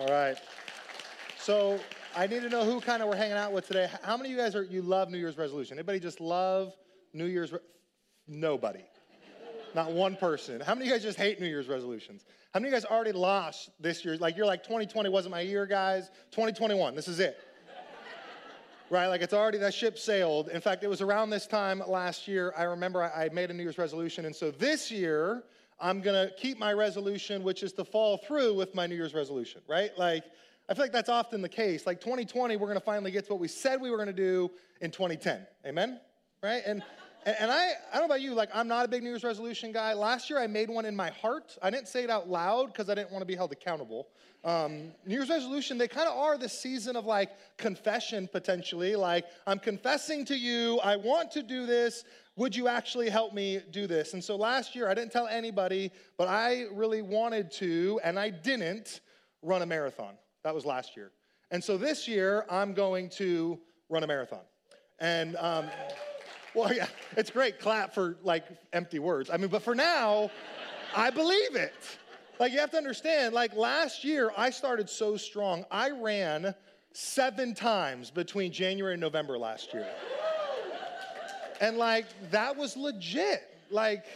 All right. So I need to know who kind of we're hanging out with today. How many of you guys are you love New Year's resolution? Anybody just love New Year's? Re- Nobody. Not one person. How many of you guys just hate New Year's resolutions? How many of you guys already lost this year? Like you're like 2020 wasn't my year, guys. 2021, this is it. right? Like it's already that ship sailed. In fact, it was around this time last year. I remember I, I made a New Year's resolution, and so this year I'm gonna keep my resolution, which is to fall through with my New Year's resolution. Right? Like I feel like that's often the case. Like 2020, we're gonna finally get to what we said we were gonna do in 2010. Amen? Right? And and, I, I don't know about you, like, I'm not a big New Year's resolution guy. Last year, I made one in my heart. I didn't say it out loud because I didn't want to be held accountable. Um, New Year's resolution, they kind of are this season of like confession potentially. Like, I'm confessing to you, I want to do this. Would you actually help me do this? And so last year, I didn't tell anybody, but I really wanted to, and I didn't run a marathon. That was last year. And so this year, I'm going to run a marathon. And, um, well, yeah, it's great. Clap for like empty words. I mean, but for now, I believe it. Like, you have to understand, like last year, I started so strong. I ran seven times between January and November last year. And like, that was legit. Like,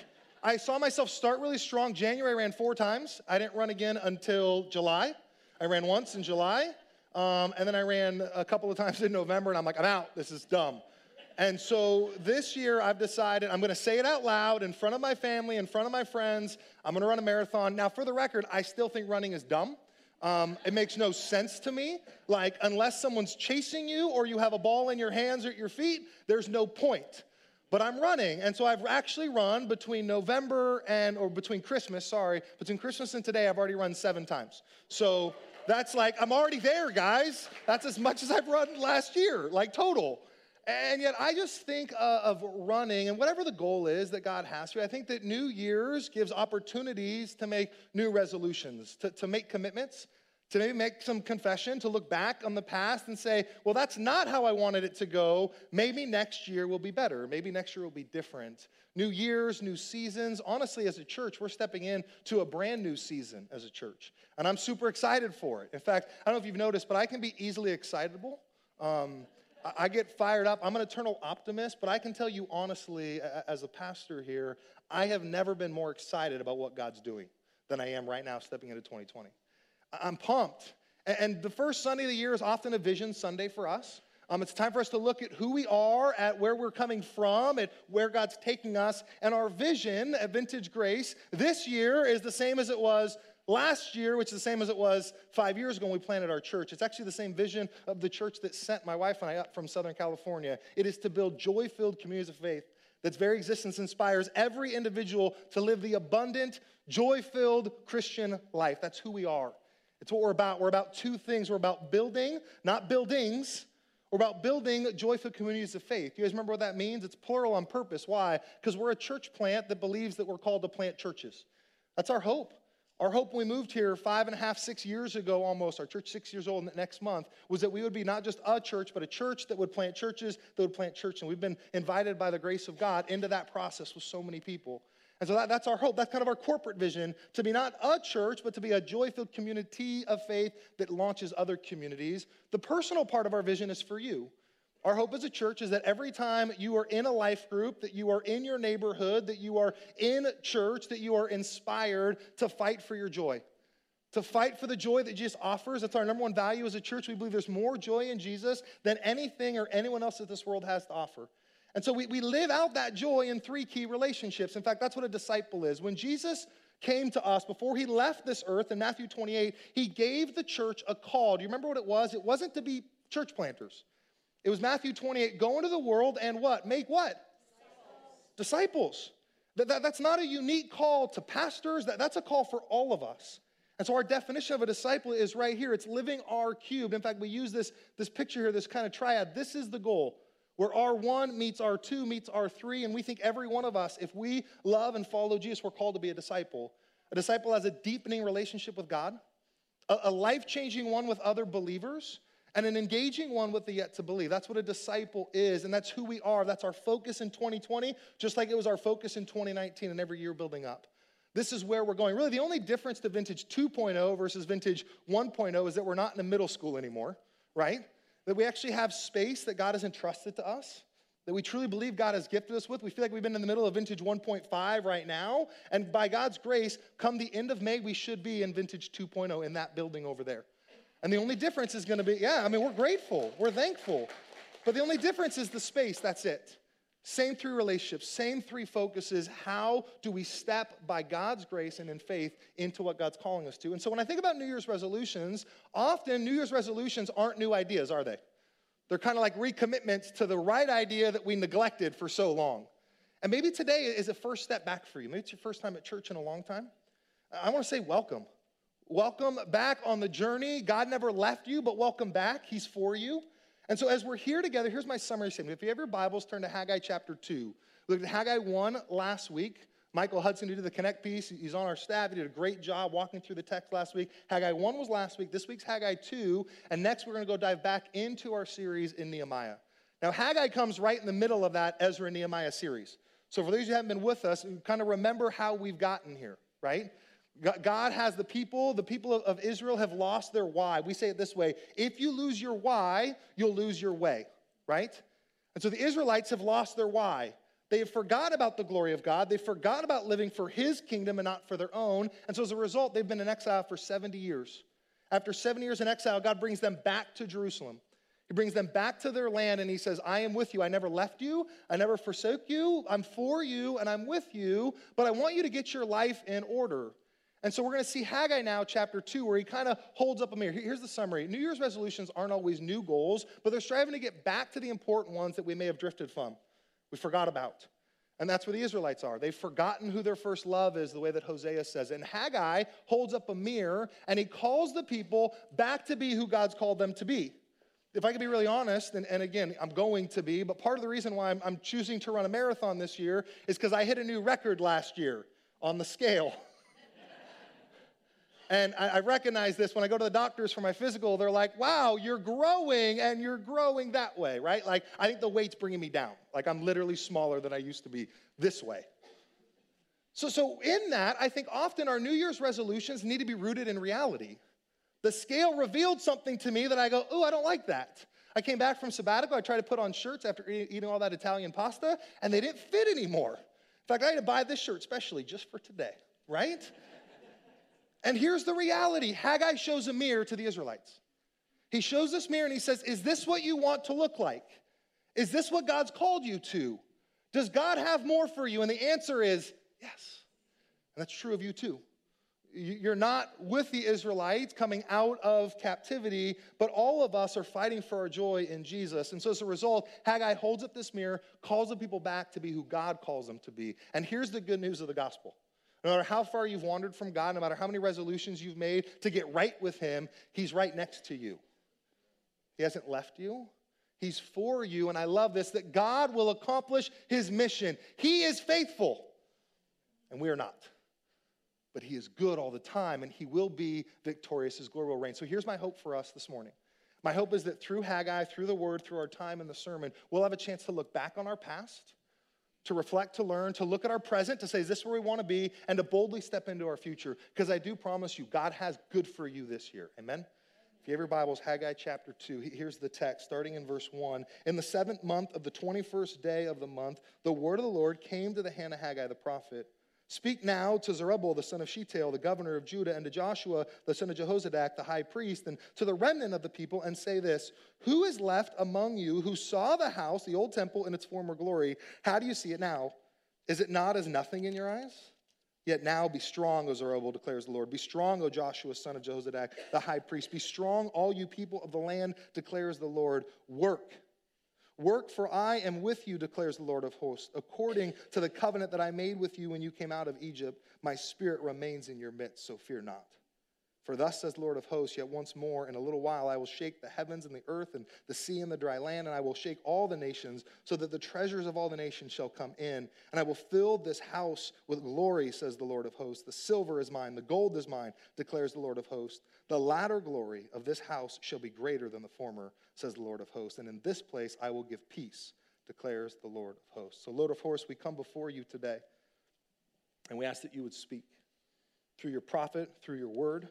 I saw myself start really strong. January, I ran four times. I didn't run again until July. I ran once in July. Um, and then I ran a couple of times in November, and I'm like, I'm out. This is dumb. And so this year I've decided I'm to say it out loud in front of my family, in front of my friends. I'm to run a marathon. Now, for the record, I still think running is dumb. Um, it makes no sense to me. Like, unless someone's chasing you or you have a ball in your hands or at your feet, there's no point. But I'm running, and so I've actually run between November and, or between Christmas, sorry, between Christmas and today, I've already run seven times. So that's like, I'm already there, guys. That's as much as I've run last year, like total. And yet, I just think uh, of running and whatever the goal is that God has for you. I think that New Year's gives opportunities to make new resolutions, to, to make commitments, to maybe make some confession, to look back on the past and say, well, that's not how I wanted it to go. Maybe next year will be better. Maybe next year will be different. New years, new seasons. Honestly, as a church, we're stepping in to a brand new season as a church. And I'm super excited for it. In fact, I don't know if you've noticed, but I can be easily excitable. Um, I get fired up. I'm an eternal optimist, but I can tell you honestly, as a pastor here, I have never been more excited about what God's doing than I am right now stepping into 2020. I'm pumped. And the first Sunday of the year is often a vision Sunday for us. Um, it's time for us to look at who we are, at where we're coming from, at where God's taking us. And our vision at Vintage Grace this year is the same as it was last year, which is the same as it was five years ago when we planted our church. It's actually the same vision of the church that sent my wife and I up from Southern California. It is to build joy filled communities of faith that's very existence inspires every individual to live the abundant, joy filled Christian life. That's who we are. It's what we're about. We're about two things. We're about building, not buildings. We're about building joyful communities of faith. You guys remember what that means? It's plural on purpose. Why? Because we're a church plant that believes that we're called to plant churches. That's our hope. Our hope when we moved here five and a half, six years ago almost, our church six years old next month, was that we would be not just a church, but a church that would plant churches, that would plant church. And we've been invited by the grace of God into that process with so many people. And so that, that's our hope. That's kind of our corporate vision to be not a church, but to be a joy filled community of faith that launches other communities. The personal part of our vision is for you. Our hope as a church is that every time you are in a life group, that you are in your neighborhood, that you are in church, that you are inspired to fight for your joy, to fight for the joy that Jesus offers. That's our number one value as a church. We believe there's more joy in Jesus than anything or anyone else that this world has to offer. And so we, we live out that joy in three key relationships. In fact, that's what a disciple is. When Jesus came to us before he left this earth in Matthew 28, he gave the church a call. Do you remember what it was? It wasn't to be church planters. It was Matthew 28 go into the world and what? Make what? Disciples. Disciples. That, that, that's not a unique call to pastors, that, that's a call for all of us. And so our definition of a disciple is right here. It's living R cubed. In fact, we use this, this picture here, this kind of triad. This is the goal where R1 meets R2 meets R3. And we think every one of us, if we love and follow Jesus, we're called to be a disciple. A disciple has a deepening relationship with God, a, life changing one with other believers, and an engaging one with the yet to believe. That's what a disciple is, and that's who we are. That's our focus in 2020, just like it was our focus in 2019 and every year building up. This is where we're going. Really, the only difference to vintage 2.0 versus vintage 1.0 is that we're not in a middle school anymore, right? That we actually have space that God has entrusted to us, that we truly believe God has gifted us with. We feel like we've been in the middle of vintage 1.5 right now. And by God's grace, come the end of May, we should be in vintage 2.0 in that building over there. And the only difference is to be, yeah, I mean, we're grateful, we're thankful. But the only difference is the space, that's it. Same three relationships, same three focuses. How do we step by God's grace and in faith into what God's calling us to? And so when I think about New Year's resolutions, often New Year's resolutions aren't new ideas, are they? They're kind of like recommitments to the right idea that we neglected for so long. And maybe today is a first step back for you. Maybe it's your first time at church in a long time. I want to say welcome. Welcome back on the journey. God never left you, but welcome back. He's for you. And so, as we're here together, here's my summary statement. If you have your Bibles, turn to Haggai chapter 2. We looked at Haggai 1 last week. Michael Hudson, did the Connect piece, he's on our staff. He did a great job walking through the text last week. Haggai 1 was last week. This week's Haggai 2. And next, we're going to go dive back into our series in Nehemiah. Now, Haggai comes right in the middle of that Ezra Nehemiah series. So, for those who haven't been with us, kind of remember how we've gotten here, right? God has the people, the people of Israel have lost their why. We say it this way if you lose your why, you'll lose your way, right? And so the Israelites have lost their why. They have forgot about the glory of God. They forgot about living for his kingdom and not for their own. And so as a result, they've been in exile for 70 years. After 70 years in exile, God brings them back to Jerusalem. He brings them back to their land and he says, I am with you. I never left you. I never forsook you. I'm for you and I'm with you, but I want you to get your life in order. And so we're going to see Haggai now, chapter 2, where he kind of holds up a mirror. Here's the summary New Year's resolutions aren't always new goals, but they're striving to get back to the important ones that we may have drifted from, we forgot about. And that's where the Israelites are. They've forgotten who their first love is, the way that Hosea says. And Haggai holds up a mirror and he calls the people back to be who God's called them to be. If I could be really honest, and, and again, I'm going to be, but part of the reason why I'm, I'm choosing to run a marathon this year is because I hit a new record last year on the scale. And I, I, recognize this when I go to the doctors for my physical. They're like, wow, you're growing and you're growing that way, right? Like, I think the weight's bringing me down. Like, I'm literally smaller than I used to be this way. So, so in that, I think often our New Year's resolutions need to be rooted in reality. The scale revealed something to me that I go, oh, I don't like that. I came back from sabbatical. I tried to put on shirts after eating all that Italian pasta, and they didn't fit anymore. In fact, I had to buy this shirt specially just for today, right? And here's the reality Haggai shows a mirror to the Israelites. He shows this mirror and he says, Is this what you want to look like? Is this what God's called you to? Does God have more for you? And the answer is yes. And that's true of you too. You're not with the Israelites coming out of captivity, but all of us are fighting for our joy in Jesus. And so as a result, Haggai holds up this mirror, calls the people back to be who God calls them to be. And here's the good news of the gospel no matter how far you've wandered from God, no matter how many resolutions you've made to get right with Him, He's right next to you. He hasn't left you. He's for you. And I love this that God will accomplish His mission. He is faithful, and we are not. But He is good all the time, and He will be victorious. His glory will reign. So here's my hope for us this morning. My hope is that through Haggai, through the word, through our time in the sermon, we'll have a chance to look back on our past to reflect, to learn, to look at our present, to say, is this where we want to be, and to boldly step into our future. Because I do promise you, God has good for you this year. Amen? If you have your Bibles, Haggai chapter 2, here's the text, starting in verse 1. In the seventh month of the 21st day of the month, the word of the Lord came to the hand of Haggai the prophet. Speak now to Zerubbabel, the son of Shealtiel, the governor of Judah, and to Joshua, the son of Jehozadak, the high priest, and to the remnant of the people, and say this Who is left among you who saw the house, the old temple, in its former glory? How do you see it now? Is it not as nothing in your eyes? Yet now be strong, O Zerubbabel, declares the Lord. Be strong, O Joshua, son of Jehozadak, the high priest. Be strong, all you people of the land, declares the Lord. Work Work, for I am with you, declares the Lord of hosts. According to the covenant that I made with you when you came out of Egypt, my spirit remains in your midst, so fear not. For thus says the Lord of hosts, yet once more in a little while I will shake the heavens and the earth and the sea and the dry land, and I will shake all the nations, so that the treasures of all the nations shall come in. And I will fill this house with glory, says the Lord of hosts. The silver is mine, the gold is mine, declares the Lord of hosts. The latter glory of this house shall be greater than the former, says the Lord of hosts. And in this place I will give peace, declares the Lord of hosts. So, Lord of hosts, we come before you today, and we ask that you would speak. through your prophet, through your word.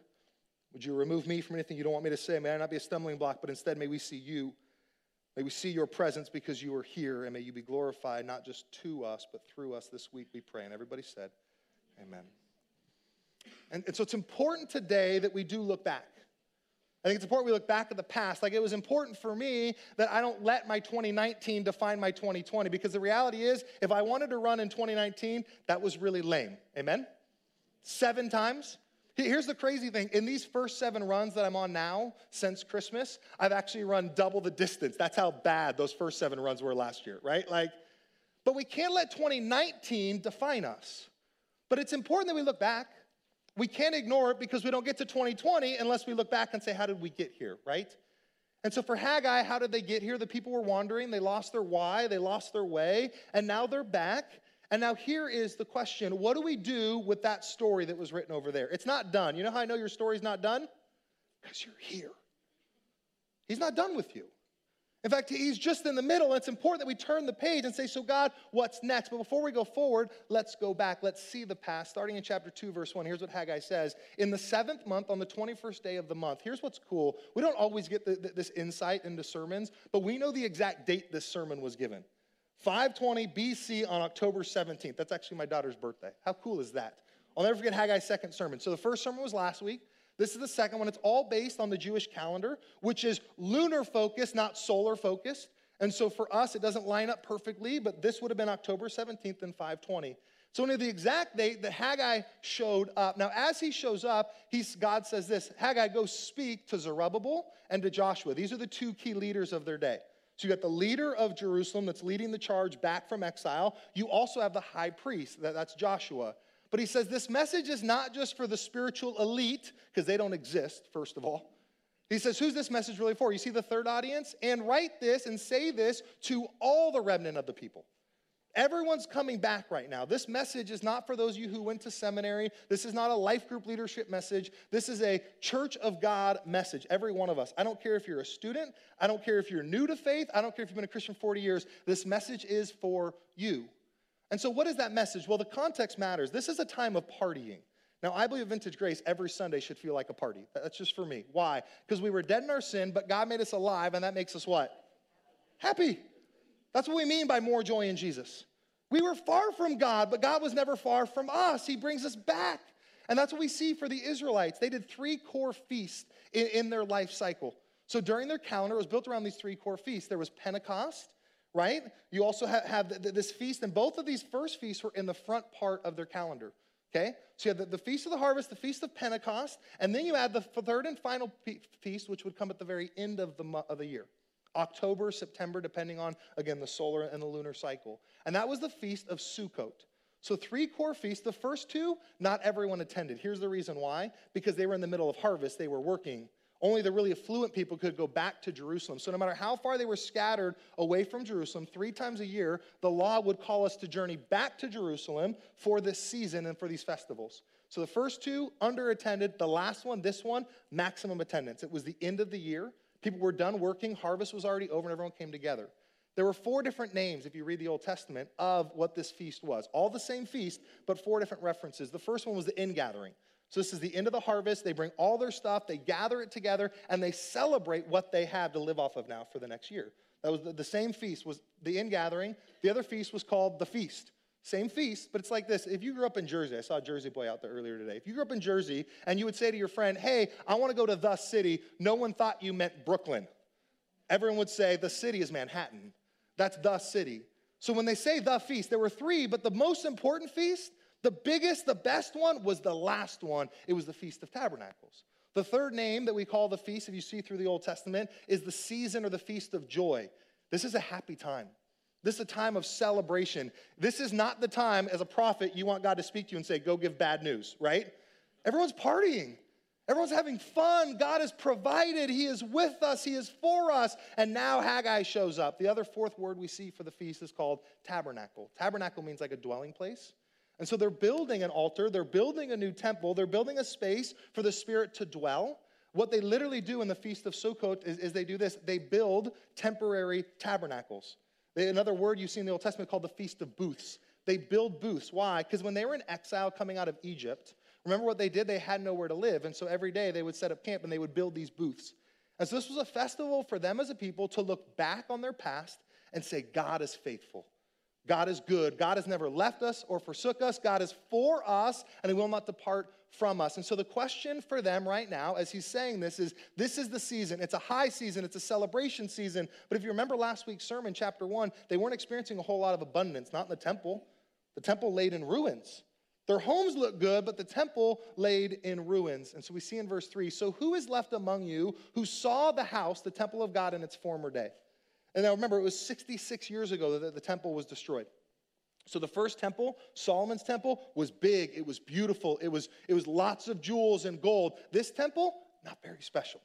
Would you remove me from anything you don't want me to say? May I not be a stumbling block, but instead may we see you. May we see your presence because you are here, and may you be glorified not just to us, but through us this week, we pray. And everybody said, Amen. And, and so it's important today that we do look back. I think it's important we look back at the past. Like it was important for me that I don't let my 2019 define my 2020 because the reality is, if I wanted to run in 2019, that was really lame. Amen? Seven times. Here's the crazy thing in these first seven runs that I'm on now since Christmas, I've actually run double the distance. That's how bad those first seven runs were last year, right? Like, but we can't let 2019 define us. But it's important that we look back. We can't ignore it because we don't get to 2020 unless we look back and say, how did we get here, right? And so for Haggai, how did they get here? The people were wandering, they lost their why, they lost their way, and now they're back. And now here is the question what do we do with that story that was written over there? It's not done. You know how I know your story's not done? Because you're here. He's not done with you. In fact, he's just in the middle, and it's important that we turn the page and say, So, God, what's next? But before we go forward, let's go back. Let's see the past. Starting in chapter 2, verse 1, here's what Haggai says In the seventh month, on the 21st day of the month, here's what's cool. We don't always get the, the, this insight into sermons, but we know the exact date this sermon was given 520 BC on October 17th. That's actually my daughter's birthday. How cool is that? I'll never forget Haggai's second sermon. So, the first sermon was last week. This is the second one. It's all based on the Jewish calendar, which is lunar focused, not solar focused. And so for us, it doesn't line up perfectly, but this would have been October 17th and 520. So, we the exact date that Haggai showed up. Now, as he shows up, he's, God says this Haggai, go speak to Zerubbabel and to Joshua. These are the two key leaders of their day. So, you got the leader of Jerusalem that's leading the charge back from exile. You also have the high priest, that, that's Joshua. But he says this message is not just for the spiritual elite, because they don't exist, first of all. He says, Who's this message really for? You see the third audience? And write this and say this to all the remnant of the people. Everyone's coming back right now. This message is not for those of you who went to seminary. This is not a life group leadership message. This is a church of God message. Every one of us. I don't care if you're a student. I don't care if you're new to faith. I don't care if you've been a Christian 40 years. This message is for you. And so, what is that message? Well, the context matters. This is a time of partying. Now, I believe Vintage Grace every Sunday should feel like a party. That's just for me. Why? Because we were dead in our sin, but God made us alive, and that makes us what? Happy. That's what we mean by more joy in Jesus. We were far from God, but God was never far from us. He brings us back. And that's what we see for the Israelites. They did three core feasts in, in their life cycle. So during their calendar, it was built around these three core feasts. There was Pentecost, right? You also have, have this feast, and both of these first feasts were in the front part of their calendar. Okay? So you have the, the, Feast of the Harvest, the Feast of Pentecost, and then you add the third and final feast, which would come at the very end of the, of the year. October, September, depending on, again, the solar and the lunar cycle. And that was the Feast of Sukkot. So, three core feasts. The first two, not everyone attended. Here's the reason why because they were in the middle of harvest, they were working only the really affluent people could go back to Jerusalem. So, no matter how far they were scattered away from Jerusalem, three times a year, the law would call us to journey back to Jerusalem for this season and for these festivals. So, the first two, under attended. The last one, this one, maximum attendance. It was the end of the year. People were done working, harvest was already over, and everyone came together. There were four different names, if you read the Old Testament, of what this feast was. All the same feast, but four different references. The first one was the ingathering. So, this is the end of the harvest. They bring all their stuff, they gather it together, and they celebrate what they have to live off of now for the next year. That was the, the same feast, was the ingathering. The other feast was called the feast. Same feast, but it's like this. If you grew up in Jersey, I saw a Jersey boy out there earlier today. If you grew up in Jersey and you would say to your friend, Hey, I want to go to the city, no one thought you meant Brooklyn. Everyone would say, The city is Manhattan. That's the city. So when they say the feast, there were three, but the most important feast the biggest, the best one was the last one. It was the Feast of Tabernacles. The third name that we call the feast, if you see through the Old Testament, is the season or the Feast of Joy. This is a happy time. This is a time of celebration. This is not the time, as a prophet, you want God to speak to you and say, go give bad news, right? Everyone's partying. Everyone's having fun. God has provided. He is with us. He is for us. And now Haggai shows up. The other fourth word we see for the feast is called tabernacle. Tabernacle means like a dwelling place. And so they're building an altar, they're building a new temple, they're building a space for the Spirit to dwell. What they literally do in the Feast of Sukkot is, is they do this they build temporary tabernacles. Another word you see in the Old Testament called the Feast of Booths. They build booths. Why? Because when they were in exile coming out of Egypt, Remember what they did? They had nowhere to live. And so every day they would set up camp and they would build these booths. And so this was a festival for them as a people to look back on their past and say, God is faithful. God is good. God has never left us or forsook us. God is for us, and He will not depart from us. And so the question for them right now, as He's saying this, is this is the season. It's a high season, it's a celebration season. But if you remember last week's sermon, chapter one, they weren't experiencing a whole lot of abundance, not in the temple. The temple laid in ruins. Their homes looked good, but the temple laid in ruins. And so we see in verse 3 So who is left among you who saw the house, the temple of God, in its former day? And now remember, it was 66 years ago that the temple was destroyed. So the first temple, Solomon's temple, was big, it was beautiful, it was, it was lots of jewels and gold. This temple, not very special.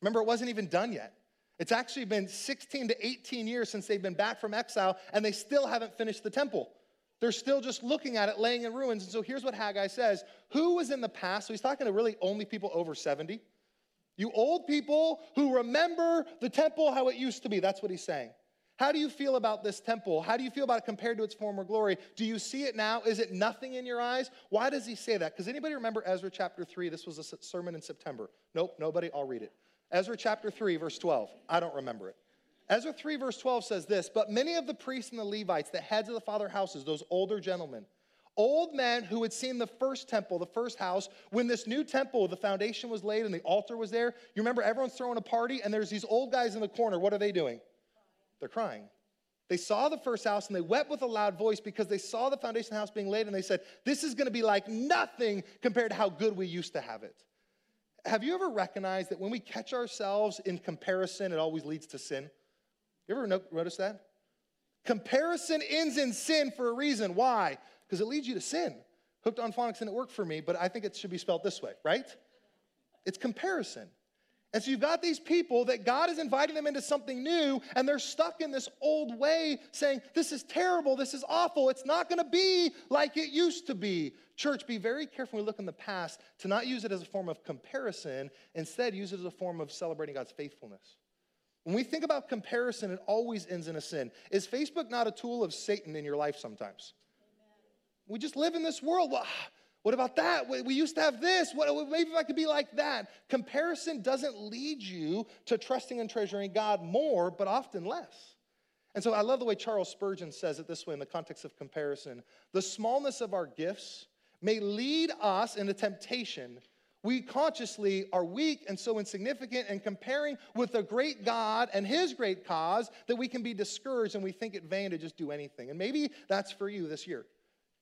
Remember, it wasn't even done yet. It's actually been 16 to 18 years since they've been back from exile, and they still haven't finished the temple. They're still just looking at it laying in ruins. And so here's what Haggai says Who was in the past? So he's talking to really only people over 70. You old people who remember the temple how it used to be. That's what he's saying. How do you feel about this temple? How do you feel about it compared to its former glory? Do you see it now? Is it nothing in your eyes? Why does he say that? Because anybody remember Ezra chapter 3? This was a sermon in September. Nope, nobody. I'll read it. Ezra chapter 3, verse 12. I don't remember it. Ezra 3, verse 12 says this But many of the priests and the Levites, the heads of the father houses, those older gentlemen, old men who had seen the first temple, the first house, when this new temple, the foundation was laid and the altar was there. You remember everyone's throwing a party and there's these old guys in the corner. What are they doing? They're crying. They saw the first house and they wept with a loud voice because they saw the foundation house being laid and they said, This is going to be like nothing compared to how good we used to have it. Have you ever recognized that when we catch ourselves in comparison, it always leads to sin? You ever notice that? Comparison ends in sin for a reason. Why? Because it leads you to sin. Hooked on phonics didn't work for me, but I think it should be spelled this way, right? It's comparison. And so you've got these people that God is inviting them into something new, and they're stuck in this old way saying, This is terrible, this is awful, it's not gonna be like it used to be. Church, be very careful when we look in the past to not use it as a form of comparison, instead, use it as a form of celebrating God's faithfulness. When we think about comparison, it always ends in a sin. Is Facebook not a tool of Satan in your life sometimes? Amen. We just live in this world. Well, what about that? We used to have this. What, maybe if I could be like that. Comparison doesn't lead you to trusting and treasuring God more, but often less. And so I love the way Charles Spurgeon says it this way in the context of comparison. The smallness of our gifts may lead us into temptation we consciously are weak and so insignificant and comparing with the great God and his great cause that we can be discouraged and we think it vain to just do anything. And maybe that's for you this year.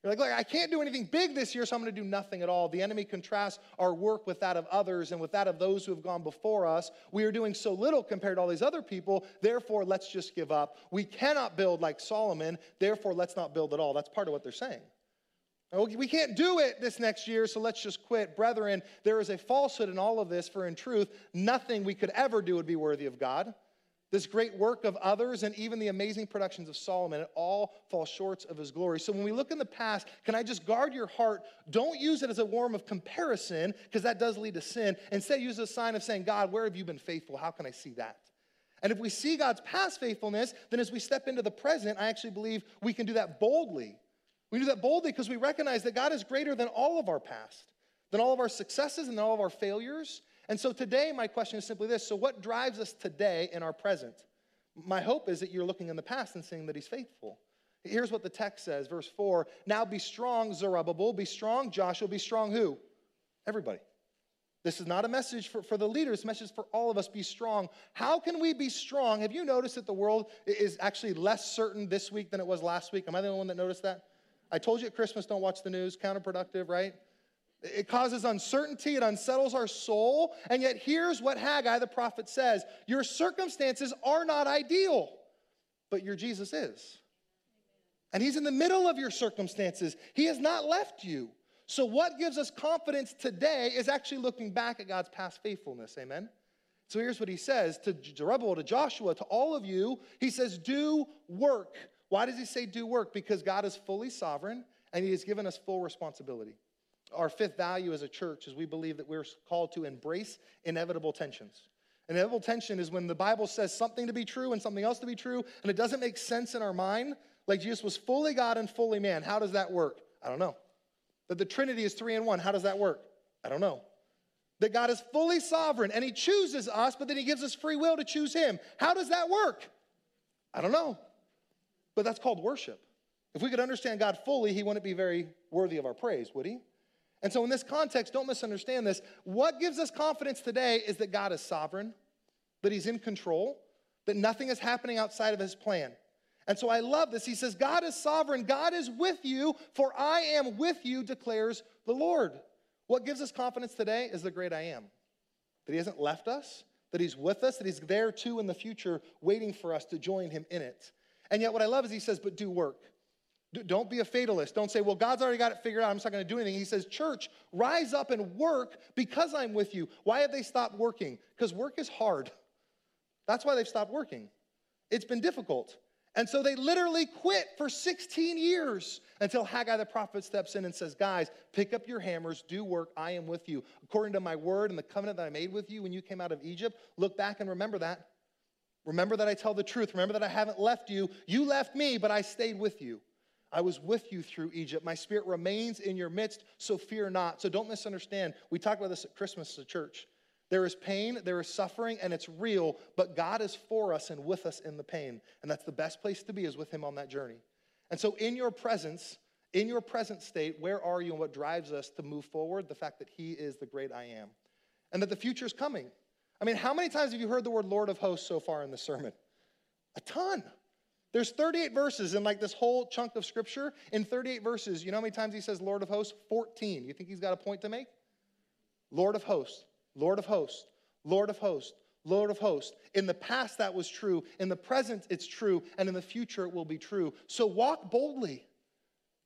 You're like, look, I can't do anything big this year, so I'm going to do nothing at all. The enemy contrasts our work with that of others and with that of those who have gone before us. We are doing so little compared to all these other people, therefore, let's just give up. We cannot build like Solomon, therefore, let's not build at all. That's part of what they're saying. Oh, we can't do it this next year, so let's just quit. Brethren, there is a falsehood in all of this, for in truth, nothing we could ever do would be worthy of God. This great work of others and even the amazing productions of Solomon, it all falls short of his glory. So when we look in the past, can I just guard your heart? Don't use it as a form of comparison, because that does lead to sin. Instead, use it as a sign of saying, God, where have you been faithful? How can I see that? And if we see God's past faithfulness, then as we step into the present, I actually believe we can do that boldly we do that boldly because we recognize that God is greater than all of our past, than all of our successes and all of our failures. And so today, my question is simply this So, what drives us today in our present? My hope is that you're looking in the past and seeing that He's faithful. Here's what the text says, verse 4 Now be strong, Zerubbabel, be strong, Joshua, be strong who? Everybody. This is not a message for, for the leaders, message for all of us. Be strong. How can we be strong? Have you noticed that the world is actually less certain this week than it was last week? Am I the only one that noticed that? I told you at Christmas, don't watch the news, counterproductive, right? It causes uncertainty, it unsettles our soul. And yet, here's what Haggai the prophet says Your circumstances are not ideal, but your Jesus is. And he's in the middle of your circumstances, he has not left you. So, what gives us confidence today is actually looking back at God's past faithfulness. Amen? So, here's what he says to Zerubbabel, to Joshua, to all of you He says, Do work why does he say do work? Because God is fully sovereign and he has given us full responsibility. Our fifth value as a church is we believe that we're called to embrace inevitable tensions. Inevitable tension is when the Bible says something to be true and something else to be true, and it doesn't make sense in our mind. Like Jesus was fully God and fully man. How does that work? I don't know. That the Trinity is three in one. How does that work? I don't know. That God is fully sovereign and He chooses us, but then He gives us free will to choose Him. How does that work? I don't know. But that's called worship. If we could understand God fully, He wouldn't be very worthy of our praise, would He? And so, in this context, don't misunderstand this. What gives us confidence today is that God is sovereign, that He's in control, that nothing is happening outside of His plan. And so I love this. He says, God is sovereign. God is with you, for I am with you, declares the Lord. What gives us confidence today is the great I am. That He hasn't left us, that He's with us, that He's there too in the future, waiting for us to join Him in it. And yet, what I love is He says, but do work. Don't be a fatalist. Don't say, well, God's already got it figured out. I'm just not going to do anything. He says, church, rise up and work because I'm with you. Why have they stopped working? Because work is hard. That's why they've stopped working. It's been difficult. And so they literally quit for 16 years until Haggai the prophet steps in and says, Guys, pick up your hammers, do work, I am with you. According to my word and the covenant that I made with you when you came out of Egypt, look back and remember that. Remember that I tell the truth. Remember that I haven't left you. You left me, but I stayed with you. I was with you through Egypt. My spirit remains in your midst, so fear not. So don't misunderstand. We talk about this at Christmas at church. There is pain, there is suffering, and it's real, but God is for us and with us in the pain. And that's the best place to be, is with Him on that journey. And so, in your presence, in your present state, where are you and what drives us to move forward? The fact that He is the great I am and that the future is coming. I mean, how many times have you heard the word Lord of hosts so far in the sermon? A ton. There's 38 verses in like this whole chunk of scripture. In 38 verses, you know how many times he says Lord of hosts? 14. You think he's got a point to make? Lord of hosts. Lord of hosts, Lord of hosts, Lord of hosts. In the past, that was true. In the present, it's true. And in the future, it will be true. So walk boldly.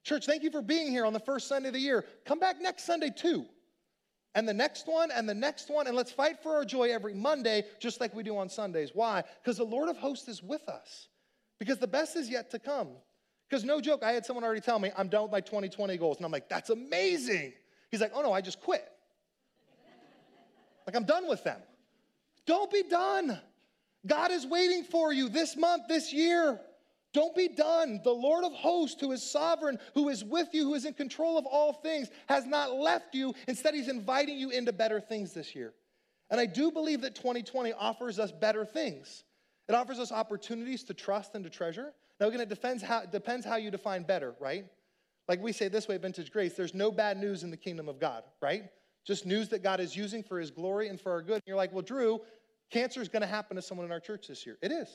Church, thank you for being here on the first Sunday of the year. Come back next Sunday, too. And the next one, and the next one. And let's fight for our joy every Monday, just like we do on Sundays. Why? Because the Lord of hosts is with us. Because the best is yet to come. Because no joke, I had someone already tell me, I'm done with my 2020 goals. And I'm like, that's amazing. He's like, oh no, I just quit. Like, I'm done with them. Don't be done. God is waiting for you this month, this year. Don't be done. The Lord of hosts, who is sovereign, who is with you, who is in control of all things, has not left you. Instead, He's inviting you into better things this year. And I do believe that 2020 offers us better things. It offers us opportunities to trust and to treasure. Now, again, it depends how, depends how you define better, right? Like we say this way, Vintage Grace, there's no bad news in the kingdom of God, right? just news that God is using for his glory and for our good. And you're like, well, Drew, cancer is going to happen to someone in our church this year. It is.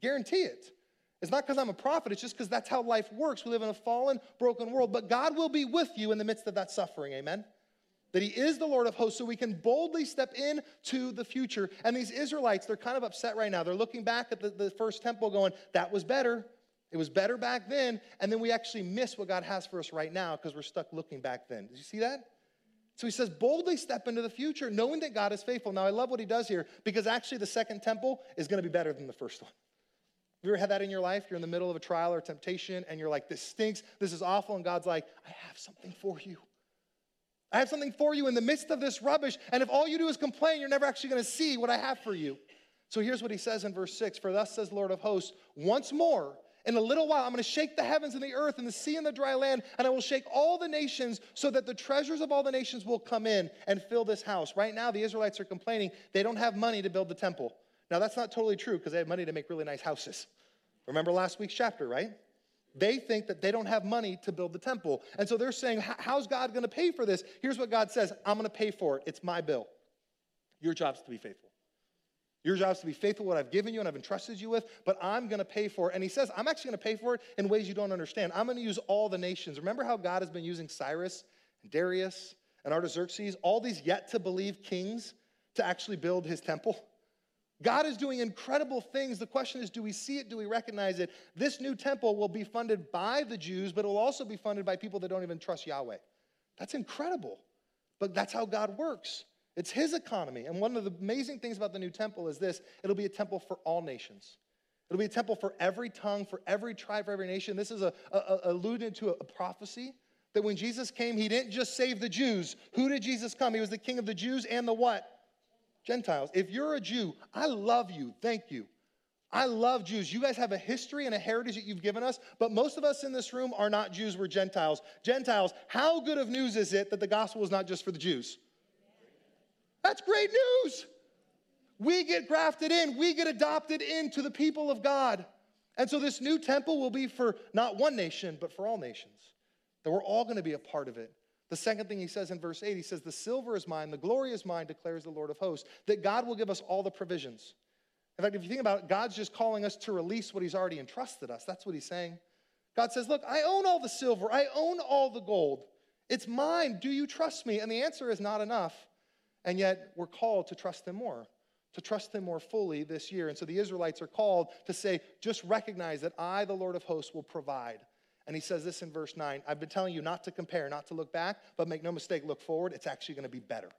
Guarantee it. It's not because I'm a prophet, it's just because that's how life works. We live in a fallen, broken world, but God will be with you in the midst of that suffering. Amen? That He is the Lord of hosts, so we can boldly step into the future. And these Israelites, they're kind of upset right now. They're looking back at the, the first temple going, that was better. It was better back then. And then we actually miss what God has for us right now because we're stuck looking back then. Did you see that? So he says, boldly step into the future, knowing that God is faithful. Now, I love what he does here because actually the second temple is going to be better than the first one. Have you ever had that in your life? You're in the middle of a trial or temptation and you're like, this stinks, this is awful. And God's like, I have something for you. I have something for you in the midst of this rubbish. And if all you do is complain, you're never actually going to see what I have for you. So here's what he says in verse 6 For thus says Lord of hosts, once more in a little while, I'm going to shake the heavens and the earth and the sea and the dry land, and I will shake all the nations so that the treasures of all the nations will come in and fill this house. Right now, the Israelites are complaining they don't have money to build the temple. Now, that's not totally true because they have money to make really nice houses. Remember last week's chapter, right? They think that they don't have money to build the temple. And so they're saying, How's God going to pay for this? Here's what God says I'm going to pay for it. It's my bill. Your job's to be faithful. Your job is to be faithful what I've given you and I've entrusted you with, but I'm going to pay for it. And he says, I'm actually going to pay for it in ways you don't understand. I'm going to use all the nations. Remember how God has been using Cyrus and Darius and Artaxerxes, all these yet to believe kings, to actually build his temple? God is doing incredible things. The question is do we see it? Do we recognize it? This new temple will be funded by the Jews, but it will also be funded by people that don't even trust Yahweh. That's incredible. But that's how God works. It's his economy. And one of the amazing things about the new temple is this it'll be a temple for all nations. It'll be a temple for every tongue, for every tribe, for every nation. This is a, a, a alluded to a, a prophecy that when Jesus came, he didn't just save the Jews. Who did Jesus come? He was the king of the Jews and the what? Gentiles. If you're a Jew, I love you. Thank you. I love Jews. You guys have a history and a heritage that you've given us, but most of us in this room are not Jews, we're Gentiles. Gentiles, how good of news is it that the gospel is not just for the Jews? That's great news. We get grafted in, we get adopted into the people of God. And so this new temple will be for not one nation, but for all nations. That we're all going to be a part of it. The second thing he says in verse 8, he says, The silver is mine, the glory is mine, declares the Lord of hosts, that God will give us all the provisions. In fact, if you think about it, God's just calling us to release what he's already entrusted us. That's what he's saying. God says, Look, I own all the silver, I own all the gold. It's mine. Do you trust me? And the answer is not enough. And yet, we're called to trust him more to trust him more fully this year. And so the Israelites are called to say, just recognize that I, the Lord of hosts, will provide. And he says this in verse 9 I've been telling you not to compare, not to look back, but make no mistake, look forward. It's actually going to be better.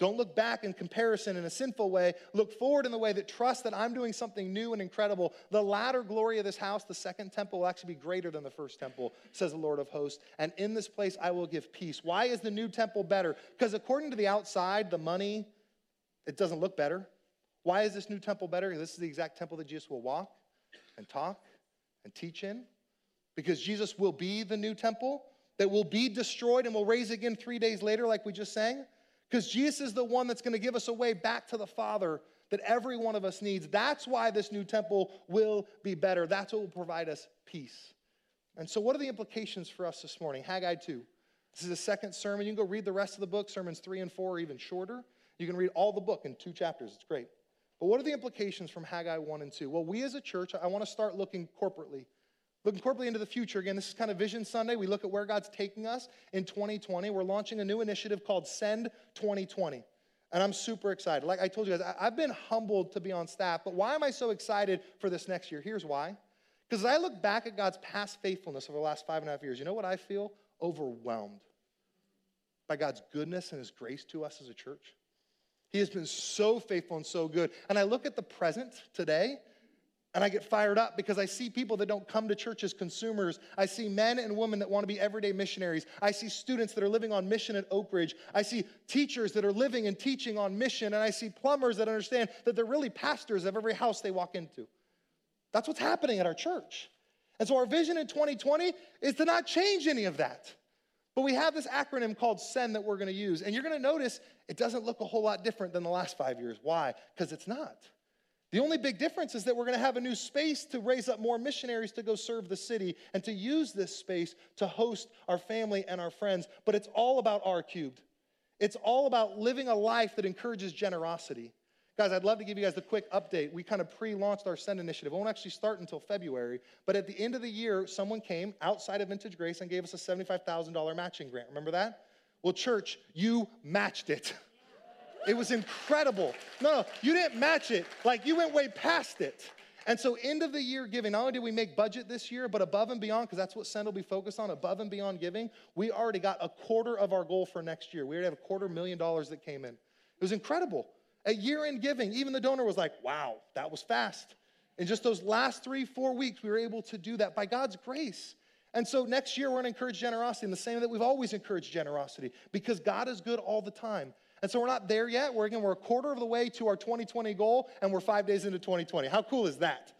Don't look back in comparison in a sinful way. Look forward in the way that trust that I'm doing something new and incredible. The latter glory of this house, the second temple, will actually be greater than the first temple, says the Lord of hosts. And in this place I will give peace. Why is the new temple better? Because according to the outside, the money, it doesn't look better. Why is this new temple better? This is the exact temple that Jesus will walk and talk and teach in. Because Jesus will be the new temple that will be destroyed and will raise again three days later, like we just sang. Because Jesus is the one that's going to give us a way back to the Father that every one of us needs. That's why this new temple will be better. That's what will provide us peace. And so, what are the implications for us this morning? Haggai 2. This is the second sermon. You can go read the rest of the book. Sermons 3 and 4 are even shorter. You can read all the book in two chapters. It's great. But what are the implications from Haggai 1 and 2? Well, we as a church, I want to start looking corporately. Looking corporately into the future. Again, this is kind of Vision Sunday. We look at where God's taking us in 2020. We're launching a new initiative called Send 2020. And I'm super excited. Like I told you guys, I've been humbled to be on staff, but why am I so excited for this next year? Here's why. Because as I look back at God's past faithfulness over the last five and a half years, you know what I feel? Overwhelmed by God's goodness and His grace to us as a church. He has been so faithful and so good. And I look at the present today and I get fired up because I see people that don't come to church as consumers. I see men and women that want to be everyday missionaries. I see students that are living on mission at Oak Ridge. I see teachers that are living and teaching on mission. And I see plumbers that understand that they're really pastors of every house they walk into. That's what's happening at our church. And so our vision in 2020 is to not change any of that. But we have this acronym called SEND that we're going to use. And you're going to notice it doesn't look a whole lot different than the last five years. Why? Because it's not. The only big difference is that we're going to have a new space to raise up more missionaries to go serve the city and to use this space to host our family and our friends. But it's all about R cubed. It's all about living a life that encourages generosity. Guys, I'd love to give you guys a quick update. We kind of pre launched our Send initiative. It won't actually start until February, but at the end of the year, someone came outside of Vintage Grace and gave us a $75,000 matching grant. Remember that? Well, church, you matched it. It was incredible. No, no, you didn't match it. Like you went way past it. And so, end of the year giving, not only did we make budget this year, but above and beyond, because that's what Send will be focused on, above and beyond giving, we already got a quarter of our goal for next year. We already have a quarter million dollars that came in. It was incredible. A year in giving, even the donor was like, wow, that was fast. In just those last three, four weeks, we were able to do that by God's grace. And so next year, we're going to encourage generosity in the same way that we've always encouraged generosity because God is good all the time. And so we're not there yet. We're again, we're a quarter of the way to our 2020 goal, and we're five days into 2020. How cool is that?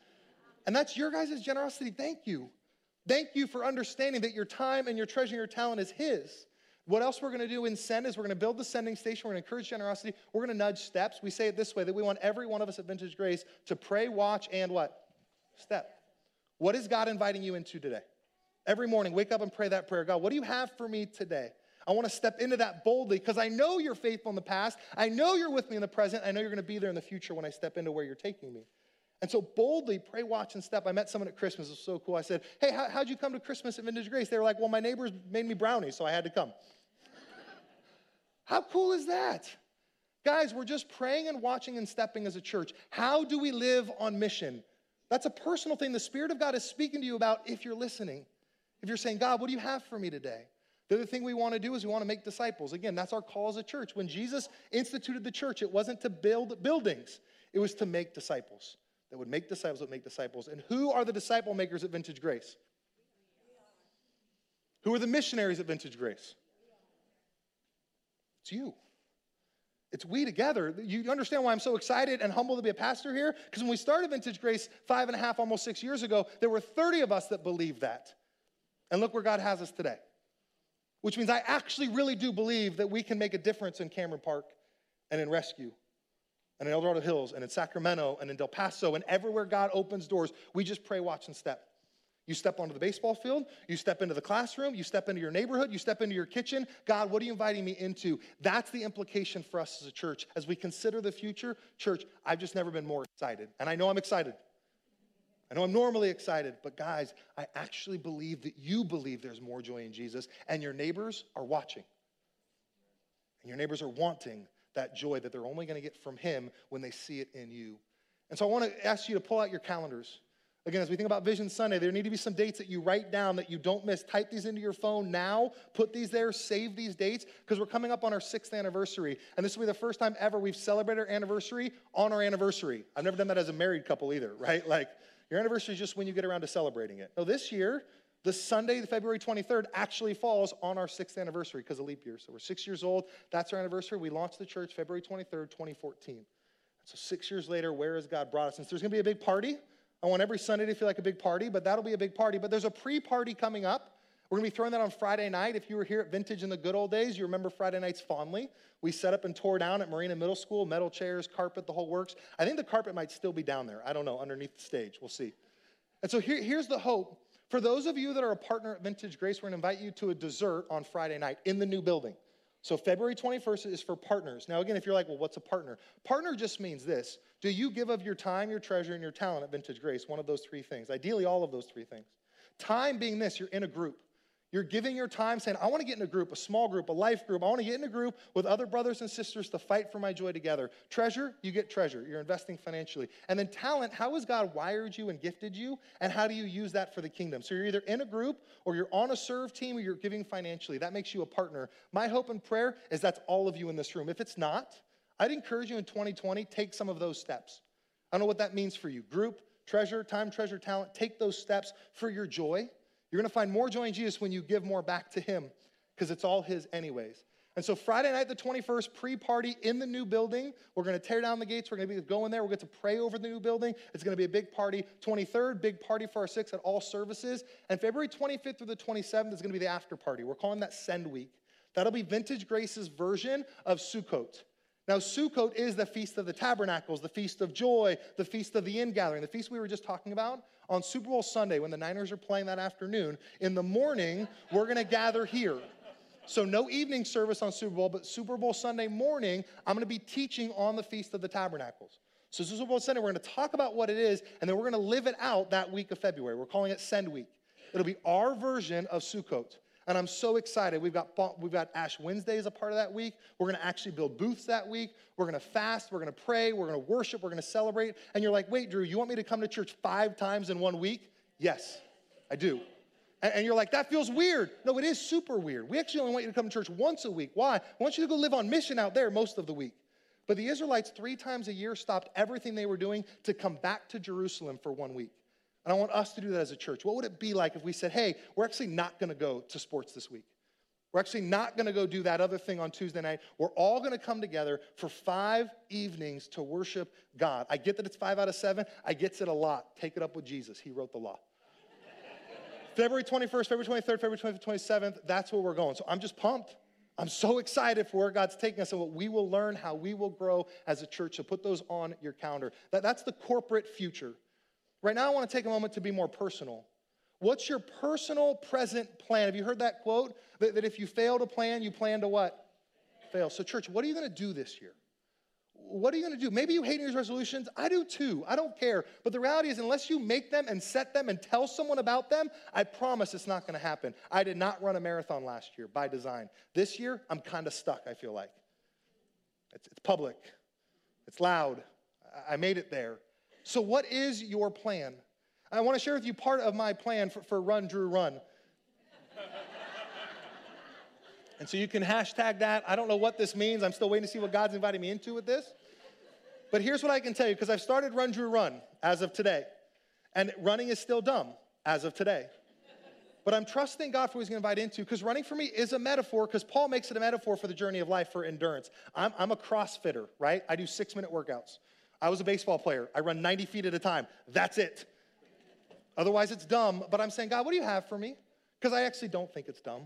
And that's your guys' generosity. Thank you. Thank you for understanding that your time and your treasure and your talent is His. What else we're going to do in send is we're going to build the sending station. We're going to encourage generosity. We're going to nudge steps. We say it this way that we want every one of us at Vintage Grace to pray, watch, and what? Step. What is God inviting you into today? Every morning, wake up and pray that prayer. God, what do you have for me today? I want to step into that boldly because I know you're faithful in the past. I know you're with me in the present. I know you're going to be there in the future when I step into where you're taking me. And so boldly pray, watch, and step. I met someone at Christmas. It was so cool. I said, Hey, how, would you come to Christmas at Vintage Grace? They were like, Well, my neighbors made me brownies, so I had to come. How cool is that? Guys, we're just praying and watching and stepping as a church. How do we live on mission? That's a personal thing the Spirit of God is speaking to you about if you're listening. If you're saying, God, what do you have for me today? The other thing we want to do is we want to make disciples. Again, that's our call as a church. When Jesus instituted the church, it wasn't to build buildings, it was to make disciples. That would make disciples that make disciples. And who are the disciple makers at Vintage Grace? Who are the missionaries at Vintage Grace? It's you. It's we together. You understand why I'm so excited and humble to be a pastor here? Because when we started Vintage Grace five and a half, almost six years ago, there were 30 of us that believed that. And look where God has us today. Which means I actually really do believe that we can make a difference in Cameron Park and in Rescue and in El Dorado Hills and in Sacramento and in Del Paso and everywhere God opens doors. We just pray, watch, and step. You step onto the baseball field, you step into the classroom, you step into your neighborhood, you step into your kitchen. God, what are you inviting me into? That's the implication for us as a church. As we consider the future, church, I've just never been more excited. And I know I'm excited. I know I'm normally excited, but guys, I actually believe that you believe there's more joy in Jesus, and your neighbors are watching. And your neighbors are wanting that joy that they're only going to get from Him when they see it in you. And so I want to ask you to pull out your calendars. Again, as we think about Vision Sunday, there need to be some dates that you write down that you don't miss. Type these into your phone now, put these there, save these dates, because we're coming up on our sixth anniversary. And this will be the first time ever we've celebrated our anniversary on our anniversary. I've never done that as a married couple either, right? Like, your anniversary is just when you get around to celebrating it. No, this year, the Sunday, February 23rd, actually falls on our sixth anniversary because of leap year. So we're six years old. That's our anniversary. We launched the church February 23rd, 2014. So six years later, where has God brought us? And there's going to be a big party. I want every Sunday to feel like a big party, but that'll be a big party. But there's a pre party coming up. We're going to be throwing that on Friday night. If you were here at Vintage in the good old days, you remember Friday nights fondly. We set up and tore down at Marina Middle School, metal chairs, carpet, the whole works. I think the carpet might still be down there. I don't know, underneath the stage. We'll see. And so here, here's the hope. For those of you that are a partner at Vintage Grace, we're going to invite you to a dessert on Friday night in the new building. So February 21st is for partners. Now, again, if you're like, well, what's a partner? Partner just means this Do you give of your time, your treasure, and your talent at Vintage Grace? One of those three things. Ideally, all of those three things. Time being this, you're in a group. You're giving your time saying, I want to get in a group, a small group, a life group. I want to get in a group with other brothers and sisters to fight for my joy together. Treasure, you get treasure. You're investing financially. And then talent, how has God wired you and gifted you? And how do you use that for the kingdom? So you're either in a group or you're on a serve team or you're giving financially. That makes you a partner. My hope and prayer is that's all of you in this room. If it's not, I'd encourage you in 2020, take some of those steps. I don't know what that means for you. Group, treasure, time, treasure, talent. Take those steps for your joy you're to find more joy in Jesus when you give more back to Him because it's all His, anyways. And so, Friday night, the 21st, pre party in the new building. We're going to tear down the gates. We're going to be going there. We'll get to pray over the new building. It's going to be a big party. 23rd, big party for our six at all services. And February 25th through the 27th is going to be the after party. We're calling that Send Week. That'll be Vintage Grace's version of Sukkot. Now, Sukkot is the Feast of the Tabernacles, the Feast of Joy, the Feast of the Ingathering, the feast we were just talking about on Super Bowl Sunday when the Niners are playing that afternoon. In the morning, we're going to gather here. So, no evening service on Super Bowl, but Super Bowl Sunday morning, I'm going to be teaching on the Feast of the Tabernacles. So, Super Bowl Sunday, we're going to talk about what it is, and then we're going to live it out that week of February. We're calling it Send Week. It'll be our version of Sukkot. And I'm so excited. We've got, we've got Ash Wednesday as a part of that week. We're going to actually build booths that week. We're going to fast. We're going to pray. We're going to worship. We're going to celebrate. And you're like, wait, Drew, you want me to come to church five times in one week? Yes, I do. And, and you're like, that feels weird. No, it is super weird. We actually only want you to come to church once a week. Why? I want you to go live on mission out there most of the week. But the Israelites, three times a year, stopped everything they were doing to come back to Jerusalem for one week. And I want us to do that as a church. What would it be like if we said, hey, we're actually not going to go to sports this week? We're actually not going to go do that other thing on Tuesday night. We're all going to come together for five evenings to worship God. I get that it's five out of seven. I get it a lot. Take it up with Jesus. He wrote the law. February 21st, February 23rd, February 25th, 27th, that's where we're going. So I'm just pumped. I'm so excited for where God's taking us and what we will learn, how we will grow as a church. So put those on your calendar. That, that's the corporate future. Right now, I want to take a moment to be more personal. What's your personal present plan? Have you heard that quote? That, that if you fail to plan, you plan to what? Fail. So, church, what are you going to do this year? What are you going to do? Maybe you hate New Year's resolutions. I do too. I don't care. But the reality is, unless you make them and set them and tell someone about them, I promise it's not going to happen. I did not run a marathon last year by design. This year, I'm kind of stuck, I feel like. It's, it's public, it's loud. I made it there. So, what is your plan? I want to share with you part of my plan for, for Run Drew Run. and so you can hashtag that. I don't know what this means. I'm still waiting to see what God's inviting me into with this. But here's what I can tell you because I've started Run Drew Run as of today. And running is still dumb as of today. but I'm trusting God for what He's going to invite into because running for me is a metaphor because Paul makes it a metaphor for the journey of life for endurance. I'm, I'm a CrossFitter, right? I do six minute workouts. I was a baseball player. I run 90 feet at a time. That's it. Otherwise, it's dumb. But I'm saying, God, what do you have for me? Because I actually don't think it's dumb.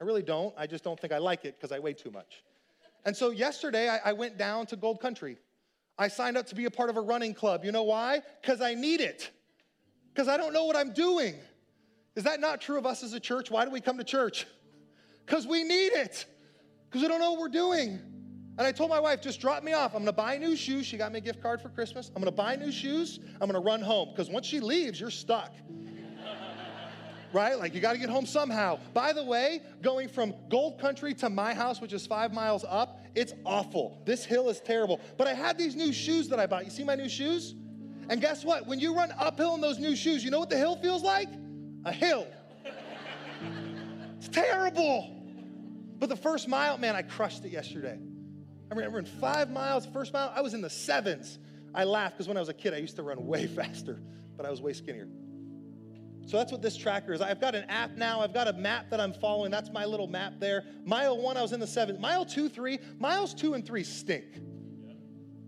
I really don't. I just don't think I like it because I weigh too much. And so yesterday, I, I went down to Gold Country. I signed up to be a part of a running club. You know why? Because I need it. Because I don't know what I'm doing. Is that not true of us as a church? Why do we come to church? Because we need it. Because we don't know what we're doing. And I told my wife, just drop me off. I'm gonna buy new shoes. She got me a gift card for Christmas. I'm gonna buy new shoes. I'm gonna run home. Because once she leaves, you're stuck. right? Like you gotta get home somehow. By the way, going from Gold Country to my house, which is five miles up, it's awful. This hill is terrible. But I had these new shoes that I bought. You see my new shoes? And guess what? When you run uphill in those new shoes, you know what the hill feels like? A hill. it's terrible. But the first mile, man, I crushed it yesterday. I remember in five miles, first mile, I was in the sevens. I laugh because when I was a kid, I used to run way faster, but I was way skinnier. So that's what this tracker is. I've got an app now. I've got a map that I'm following. That's my little map there. Mile one, I was in the sevens. Mile two, three, miles two and three stink.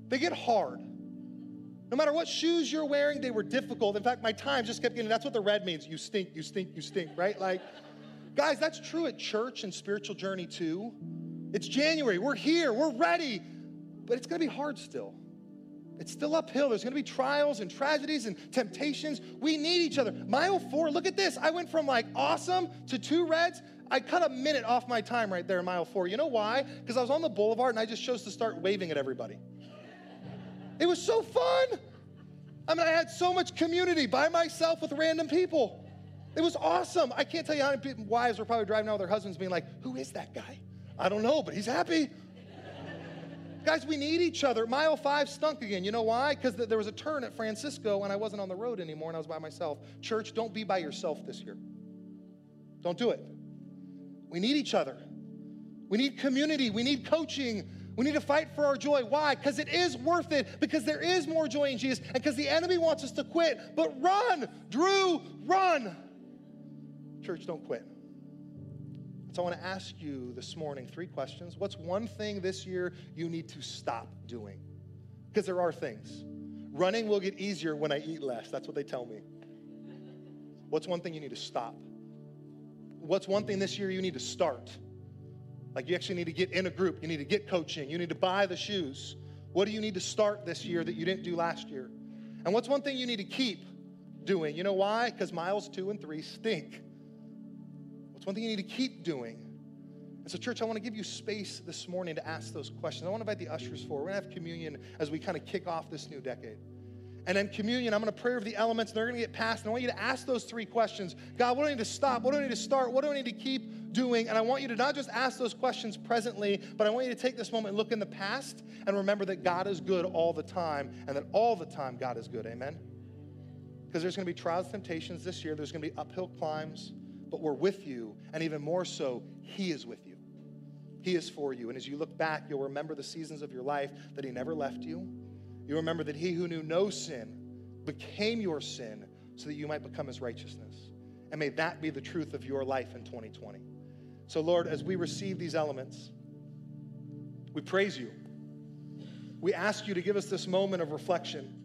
They get hard. No matter what shoes you're wearing, they were difficult. In fact, my time just kept getting, that's what the red means. You stink, you stink, you stink, right? Like, guys, that's true at church and spiritual journey too. It's January, we're here, we're ready, but it's gonna be hard still. It's still uphill. There's gonna be trials and tragedies and temptations. We need each other. Mile four, look at this. I went from like awesome to two reds. I cut a minute off my time right there in mile four. You know why? Because I was on the boulevard and I just chose to start waving at everybody. It was so fun. I mean, I had so much community by myself with random people. It was awesome. I can't tell you how many wives were probably driving out with their husbands being like, Who is that guy? I don't know, but he's happy. Guys, we need each other. Mile five stunk again. You know why? Because there was a turn at Francisco and I wasn't on the road anymore and I was by myself. Church, don't be by yourself this year. Don't do it. We need each other. We need community. We need coaching. We need to fight for our joy. Why? Because it is worth it, because there is more joy in Jesus, and because the enemy wants us to quit. But run, Drew, run. Church, don't quit. So I want to ask you this morning three questions. What's one thing this year you need to stop doing? Because there are things. Running will get easier when I eat less. That's what they tell me. What's one thing you need to stop? What's one thing this year you need to start? Like you actually need to get in a group, you need to get coaching, you need to buy the shoes. What do you need to start this year that you didn't do last year? And what's one thing you need to keep doing? You know why? Because miles two and three stink. One thing you need to keep doing? And so, church, I want to give you space this morning to ask those questions. I want to invite the ushers forward. We're going to have communion as we kind of kick off this new decade. And then communion, I'm going to pray over the elements, and they're going to get passed. And I want you to ask those three questions God, what do I need to stop? What do I need to start? What do I need to keep? doing. And I want you to not just ask those questions presently, but I want you to take this moment look in the past and remember that God is good all the time and that all the time God is good. Amen? Because there's going to be trials temptations this year, there's going to be uphill climbs, but we're with you. And even more so, He is with you. He is for you. And as you look back, you'll remember the seasons of your life that He never left you. You remember that He who knew no sin became your sin so that you might become His righteousness. And may that be the truth of your life in 2020. So, Lord, as we receive these elements, we praise you. We ask you to give us this moment of reflection